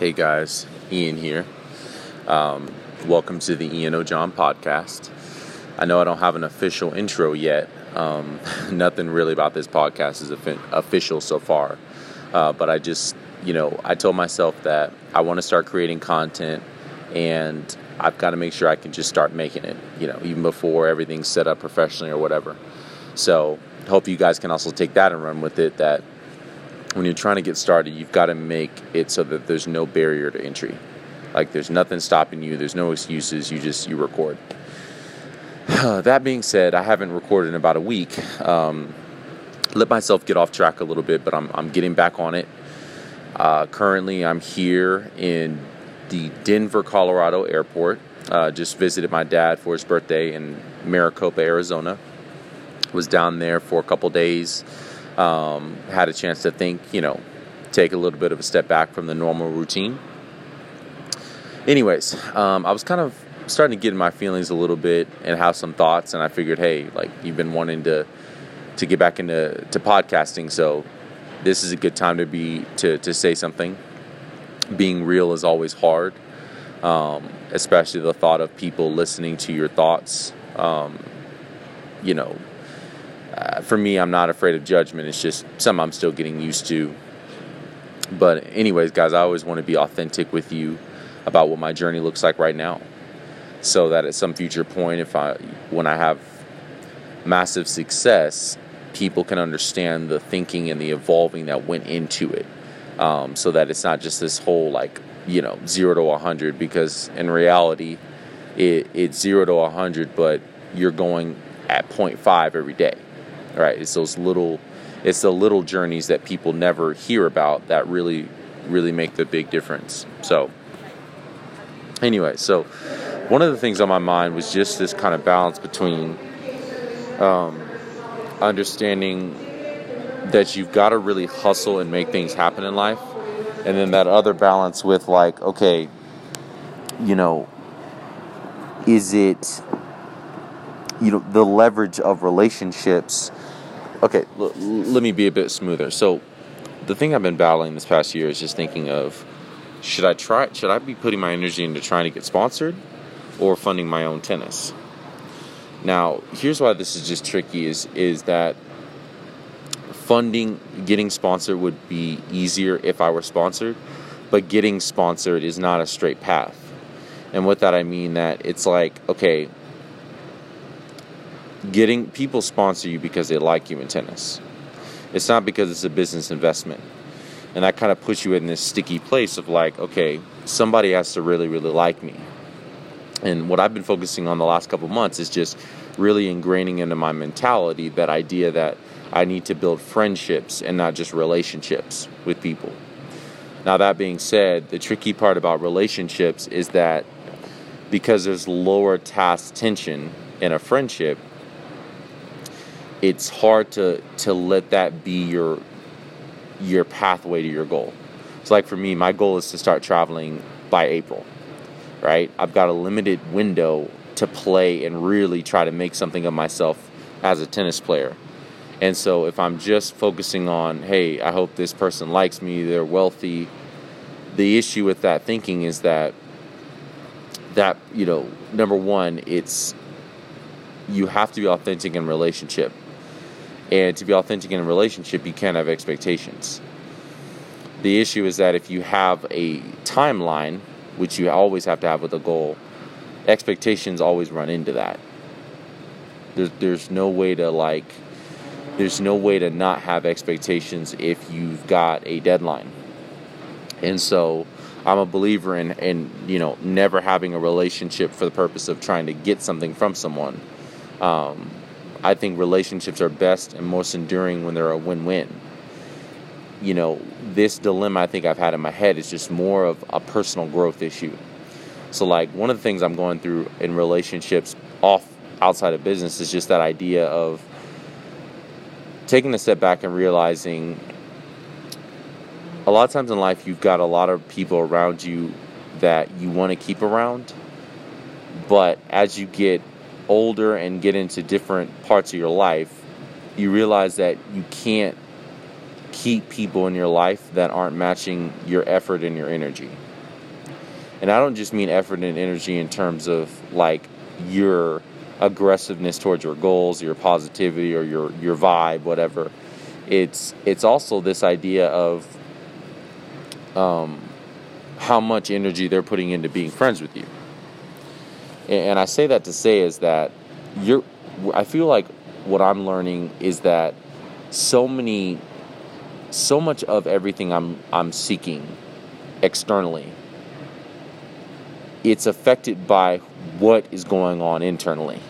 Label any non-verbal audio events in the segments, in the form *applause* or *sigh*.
Hey guys, Ian here. Um, welcome to the Ian O'John podcast. I know I don't have an official intro yet. Um, *laughs* nothing really about this podcast is official so far. Uh, but I just, you know, I told myself that I want to start creating content and I've got to make sure I can just start making it, you know, even before everything's set up professionally or whatever. So, hope you guys can also take that and run with it that when you're trying to get started, you've got to make it so that there's no barrier to entry. Like there's nothing stopping you, there's no excuses, you just you record. *sighs* that being said, I haven't recorded in about a week. Um, let myself get off track a little bit, but I'm, I'm getting back on it. Uh, currently, I'm here in the Denver, Colorado airport. Uh, just visited my dad for his birthday in Maricopa, Arizona. Was down there for a couple days um, had a chance to think, you know, take a little bit of a step back from the normal routine. Anyways, um, I was kind of starting to get in my feelings a little bit and have some thoughts, and I figured, hey, like you've been wanting to to get back into to podcasting, so this is a good time to be to to say something. Being real is always hard, um, especially the thought of people listening to your thoughts. Um, you know, uh, for me, I'm not afraid of judgment. It's just something I'm still getting used to. But, anyways, guys, I always want to be authentic with you about what my journey looks like right now, so that at some future point, if I when I have massive success, people can understand the thinking and the evolving that went into it, um, so that it's not just this whole like you know zero to 100 because in reality, it, it's zero to 100, but you're going at 0.5 every day right? It's those little, it's the little journeys that people never hear about that really, really make the big difference. So, anyway, so one of the things on my mind was just this kind of balance between um, understanding that you've got to really hustle and make things happen in life, and then that other balance with like, okay, you know, is it you know the leverage of relationships okay l- let me be a bit smoother. So the thing i've been battling this past year is just thinking of should i try should i be putting my energy into trying to get sponsored or funding my own tennis? Now here's why this is just tricky is is that funding getting sponsored would be easier if i were sponsored but getting sponsored is not a straight path. And with that i mean that it's like okay getting people sponsor you because they like you in tennis. It's not because it's a business investment. And that kind of puts you in this sticky place of like, okay, somebody has to really, really like me. And what I've been focusing on the last couple months is just really ingraining into my mentality that idea that I need to build friendships and not just relationships with people. Now, that being said, the tricky part about relationships is that because there's lower task tension in a friendship, it's hard to to let that be your your pathway to your goal. It's like for me, my goal is to start traveling by April. Right? I've got a limited window to play and really try to make something of myself as a tennis player. And so if I'm just focusing on, hey, I hope this person likes me, they're wealthy, the issue with that thinking is that that, you know, number 1, it's you have to be authentic in relationship and to be authentic in a relationship, you can't have expectations. The issue is that if you have a timeline, which you always have to have with a goal, expectations always run into that. There's, there's no way to like, there's no way to not have expectations if you've got a deadline. And so I'm a believer in, in you know, never having a relationship for the purpose of trying to get something from someone. Um, I think relationships are best and most enduring when they're a win win. You know, this dilemma I think I've had in my head is just more of a personal growth issue. So, like, one of the things I'm going through in relationships off outside of business is just that idea of taking a step back and realizing a lot of times in life you've got a lot of people around you that you want to keep around but as you get older and get into different parts of your life, you realize that you can't keep people in your life that aren't matching your effort and your energy. And I don't just mean effort and energy in terms of like your aggressiveness towards your goals, your positivity, or your your vibe, whatever. It's it's also this idea of um, how much energy they're putting into being friends with you. And, I say that to say is that you're. I feel like what I'm learning is that so many, so much of everything I'm I'm seeking externally. It's affected by what is going on internally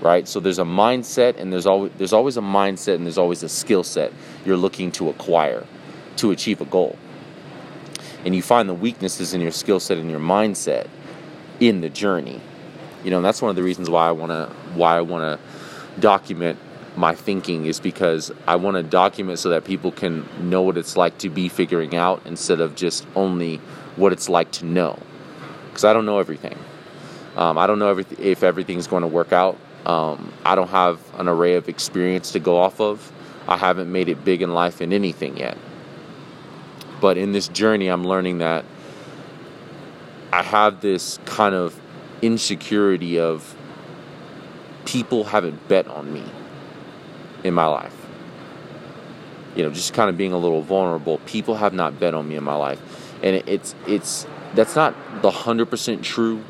right? So there's a mindset, and there's always there's always a mindset, and there's always a skill set you're looking to acquire to achieve a goal. And you find the weaknesses in your skill set and your mindset in the journey. You know, and that's one of the reasons why I want to why I want to document my thinking is because I want to document so that people can know what it's like to be figuring out instead of just only what it's like to know. Because I don't know everything. Um, I don't know every, if everything's going to work out. Um, I don't have an array of experience to go off of. I haven't made it big in life in anything yet. But in this journey, I'm learning that I have this kind of insecurity of people haven't bet on me in my life. You know, just kind of being a little vulnerable. People have not bet on me in my life. And it's, it's, that's not the 100% true,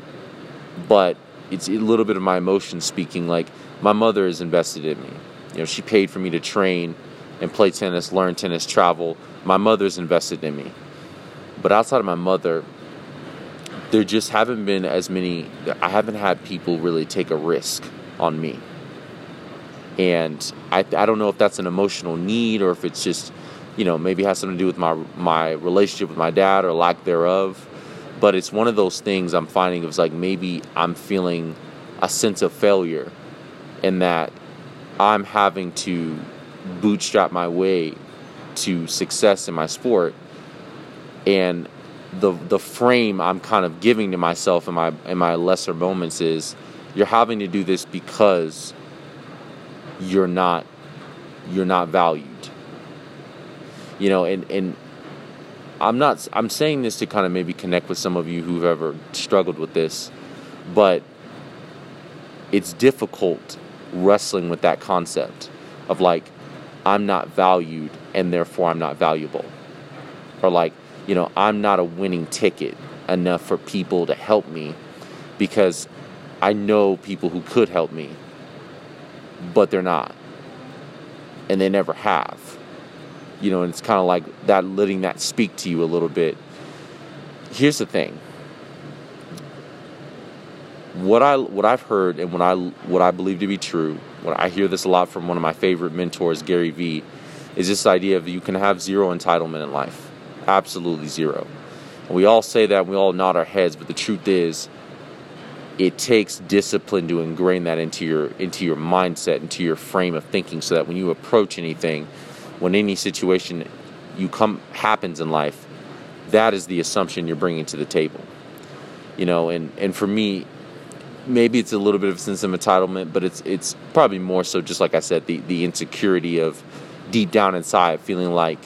but it's a little bit of my emotion speaking. Like my mother is invested in me. You know, she paid for me to train and play tennis, learn tennis, travel. My mother's invested in me. But outside of my mother, there just haven't been as many. I haven't had people really take a risk on me. And I, I don't know if that's an emotional need or if it's just, you know, maybe has something to do with my my relationship with my dad or lack thereof but it's one of those things I'm finding it's like maybe I'm feeling a sense of failure in that I'm having to bootstrap my way to success in my sport and the the frame I'm kind of giving to myself in my in my lesser moments is you're having to do this because you're not you're not valued you know and and I'm not. I'm saying this to kind of maybe connect with some of you who've ever struggled with this, but it's difficult wrestling with that concept of like I'm not valued and therefore I'm not valuable, or like you know I'm not a winning ticket enough for people to help me because I know people who could help me, but they're not, and they never have you know, and it's kind of like that letting that speak to you a little bit. Here's the thing. What I what I've heard and what I what I believe to be true, what I hear this a lot from one of my favorite mentors, Gary Vee, is this idea of you can have zero entitlement in life. Absolutely zero. And we all say that, we all nod our heads, but the truth is it takes discipline to ingrain that into your into your mindset, into your frame of thinking so that when you approach anything, when any situation you come happens in life, that is the assumption you're bringing to the table. You know, and and for me, maybe it's a little bit of a sense of entitlement, but it's it's probably more so just like I said, the the insecurity of deep down inside feeling like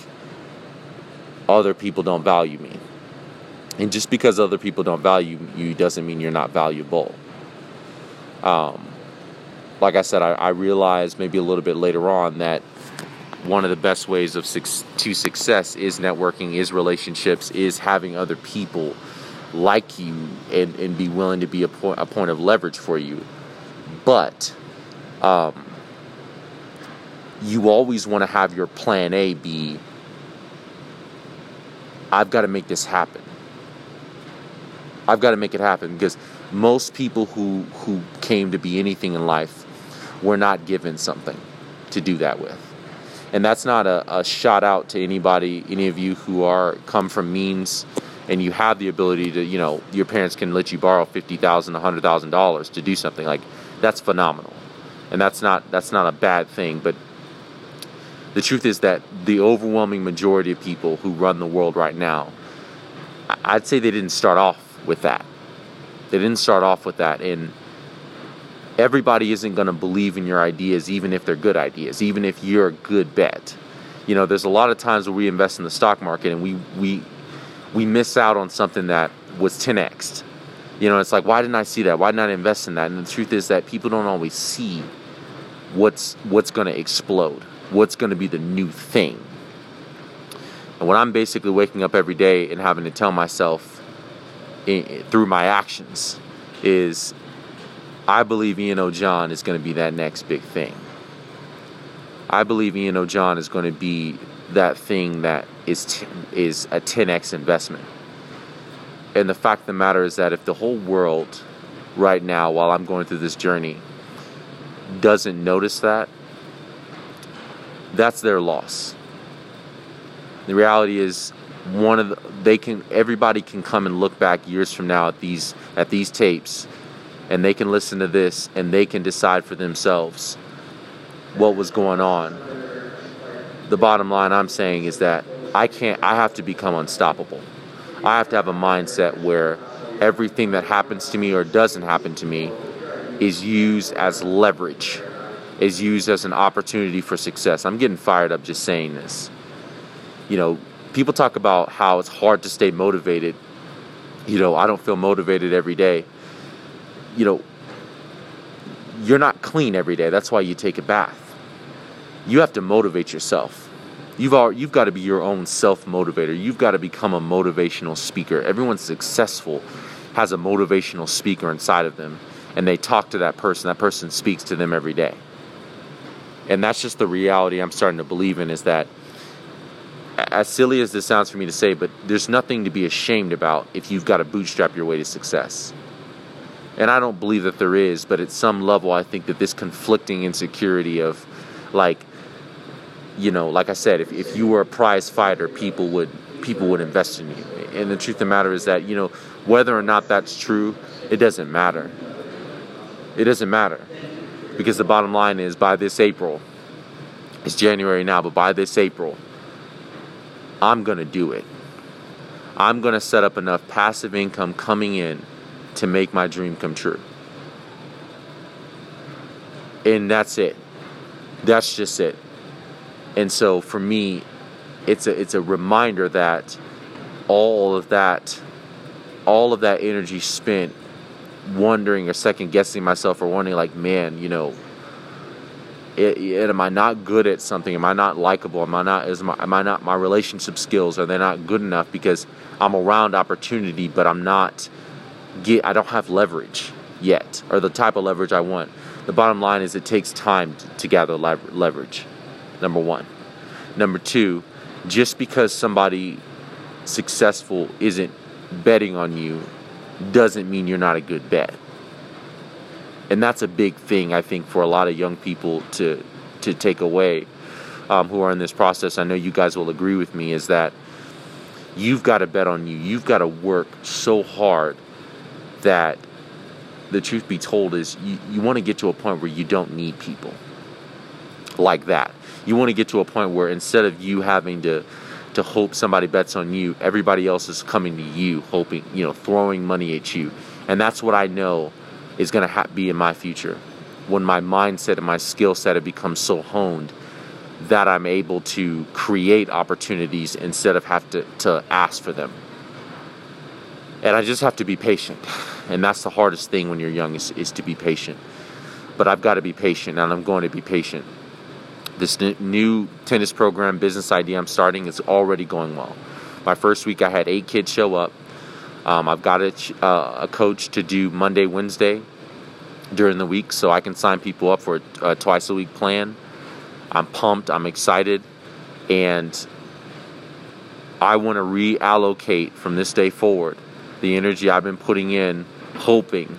other people don't value me. And just because other people don't value you doesn't mean you're not valuable. Um, like I said, I, I realized maybe a little bit later on that one of the best ways of su- to success is networking, is relationships, is having other people like you and, and be willing to be a, po- a point of leverage for you. But um, you always want to have your plan A be I've got to make this happen. I've got to make it happen because most people who who came to be anything in life were not given something to do that with and that's not a, a shout out to anybody, any of you who are come from means and you have the ability to, you know, your parents can let you borrow fifty thousand, a hundred thousand dollars to do something like that's phenomenal, and that's not that's not a bad thing. But the truth is that the overwhelming majority of people who run the world right now, I'd say they didn't start off with that. They didn't start off with that, and everybody isn't going to believe in your ideas, even if they're good ideas, even if you're a good bet. You know, there's a lot of times where we invest in the stock market and we we we miss out on something that was 10x. You know, it's like, why didn't I see that? Why didn't I invest in that? And the truth is that people don't always see what's what's going to explode, what's going to be the new thing. And when I'm basically waking up every day and having to tell myself in, through my actions is, I believe Ian O'John is going to be that next big thing. I believe Ian O'John is going to be that thing that is t- is a 10x investment. And the fact of the matter is that if the whole world right now while I'm going through this journey doesn't notice that, that's their loss. The reality is one of the, they can everybody can come and look back years from now at these at these tapes and they can listen to this and they can decide for themselves what was going on. The bottom line I'm saying is that I can't I have to become unstoppable. I have to have a mindset where everything that happens to me or doesn't happen to me is used as leverage, is used as an opportunity for success. I'm getting fired up just saying this. You know, people talk about how it's hard to stay motivated. You know, I don't feel motivated every day. You know, you're not clean every day. That's why you take a bath. You have to motivate yourself. You've all, you've got to be your own self motivator. You've got to become a motivational speaker. Everyone successful has a motivational speaker inside of them, and they talk to that person. That person speaks to them every day. And that's just the reality I'm starting to believe in is that as silly as this sounds for me to say, but there's nothing to be ashamed about if you've got to bootstrap your way to success. And I don't believe that there is, but at some level, I think that this conflicting insecurity of, like, you know, like I said, if, if you were a prize fighter, people would people would invest in you. And the truth of the matter is that, you know, whether or not that's true, it doesn't matter. It doesn't matter. Because the bottom line is by this April, it's January now, but by this April, I'm going to do it. I'm going to set up enough passive income coming in to make my dream come true. And that's it. That's just it. And so for me, it's a it's a reminder that all of that all of that energy spent wondering or second guessing myself or wondering like, man, you know, it, it, am I not good at something? Am I not likable? Am I not is my, am I not my relationship skills are they not good enough because I'm around opportunity but I'm not get I don't have leverage yet or the type of leverage I want. The bottom line is it takes time to, to gather leverage. Number 1. Number 2, just because somebody successful isn't betting on you doesn't mean you're not a good bet and that's a big thing I think for a lot of young people to to take away um, who are in this process. I know you guys will agree with me is that you've got to bet on you. You've got to work so hard that the truth be told is you, you want to get to a point where you don't need people like that. You want to get to a point where instead of you having to to hope somebody bets on you, everybody else is coming to you hoping, you know, throwing money at you. And that's what I know is going to ha- be in my future when my mindset and my skill set have become so honed that I'm able to create opportunities instead of have to, to ask for them. And I just have to be patient. And that's the hardest thing when you're young is, is to be patient. But I've got to be patient and I'm going to be patient. This new tennis program business idea I'm starting is already going well. My first week I had eight kids show up um, I've got a, uh, a, coach to do Monday, Wednesday during the week, so I can sign people up for a, a twice a week plan. I'm pumped. I'm excited, and I want to reallocate from this day forward the energy I've been putting in, hoping,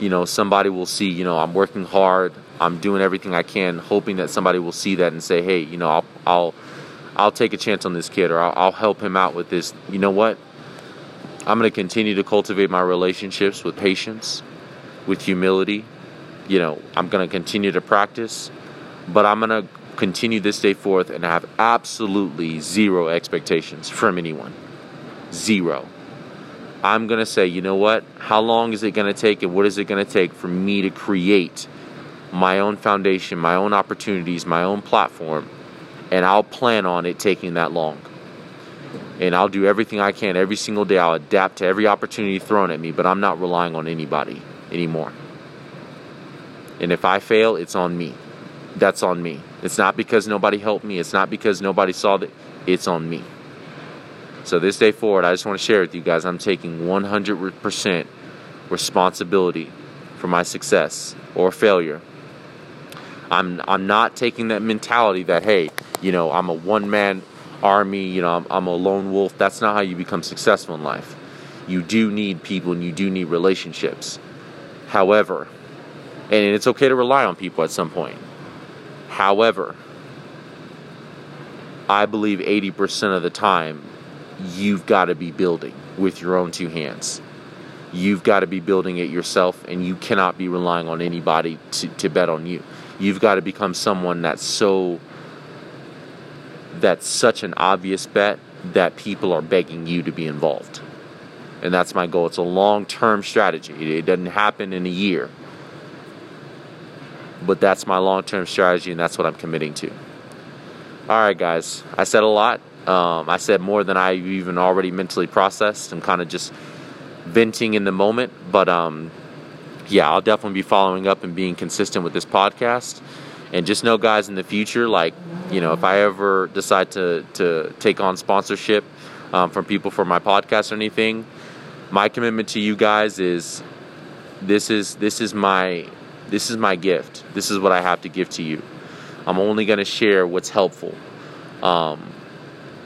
you know, somebody will see. You know, I'm working hard. I'm doing everything I can, hoping that somebody will see that and say, "Hey, you know, I'll I'll, I'll take a chance on this kid, or I'll, I'll help him out with this." You know what? I'm going to continue to cultivate my relationships with patience, with humility. You know, I'm going to continue to practice, but I'm going to continue this day forth and have absolutely zero expectations from anyone. Zero. I'm going to say, you know what? How long is it going to take and what is it going to take for me to create my own foundation, my own opportunities, my own platform? And I'll plan on it taking that long. and I'll do everything I can every single day. I'll adapt to every opportunity thrown at me, but I'm not relying on anybody anymore. And if I fail, it's on me. That's on me. It's not because nobody helped me. It's not because nobody saw that. It's on me. So this day forward, I just want to share with you guys I'm taking 100% responsibility for my success or failure. I'm I'm not taking that mentality that hey, you know, I'm a one man army, you know, I'm, I'm a lone wolf. That's not how you become successful in life. You do need people and you do need relationships. However, and it's okay to rely on people at some point. However, I believe 80% of the time you've got to be building with your own two hands. You've got to be building it yourself, and you cannot be relying on anybody to, to bet on you. You've got to become someone that's so that's such an obvious bet that people are begging you to be involved. And that's my goal. It's a long term strategy. It doesn't happen in a year. But that's my long term strategy, and that's what I'm committing to. All right, guys. I said a lot. Um, I said more than I even already mentally processed. I'm kind of just venting in the moment. But um, yeah, I'll definitely be following up and being consistent with this podcast. And just know, guys, in the future, like, you know, if I ever decide to, to take on sponsorship um, from people for my podcast or anything, my commitment to you guys is this is this is my this is my gift. This is what I have to give to you. I'm only going to share what's helpful. Um,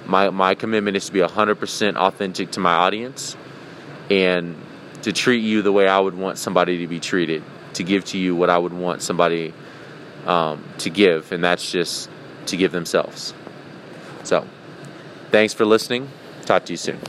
my my commitment is to be 100% authentic to my audience and to treat you the way I would want somebody to be treated, to give to you what I would want somebody um, to give, and that's just to give themselves. So, thanks for listening. Talk to you soon.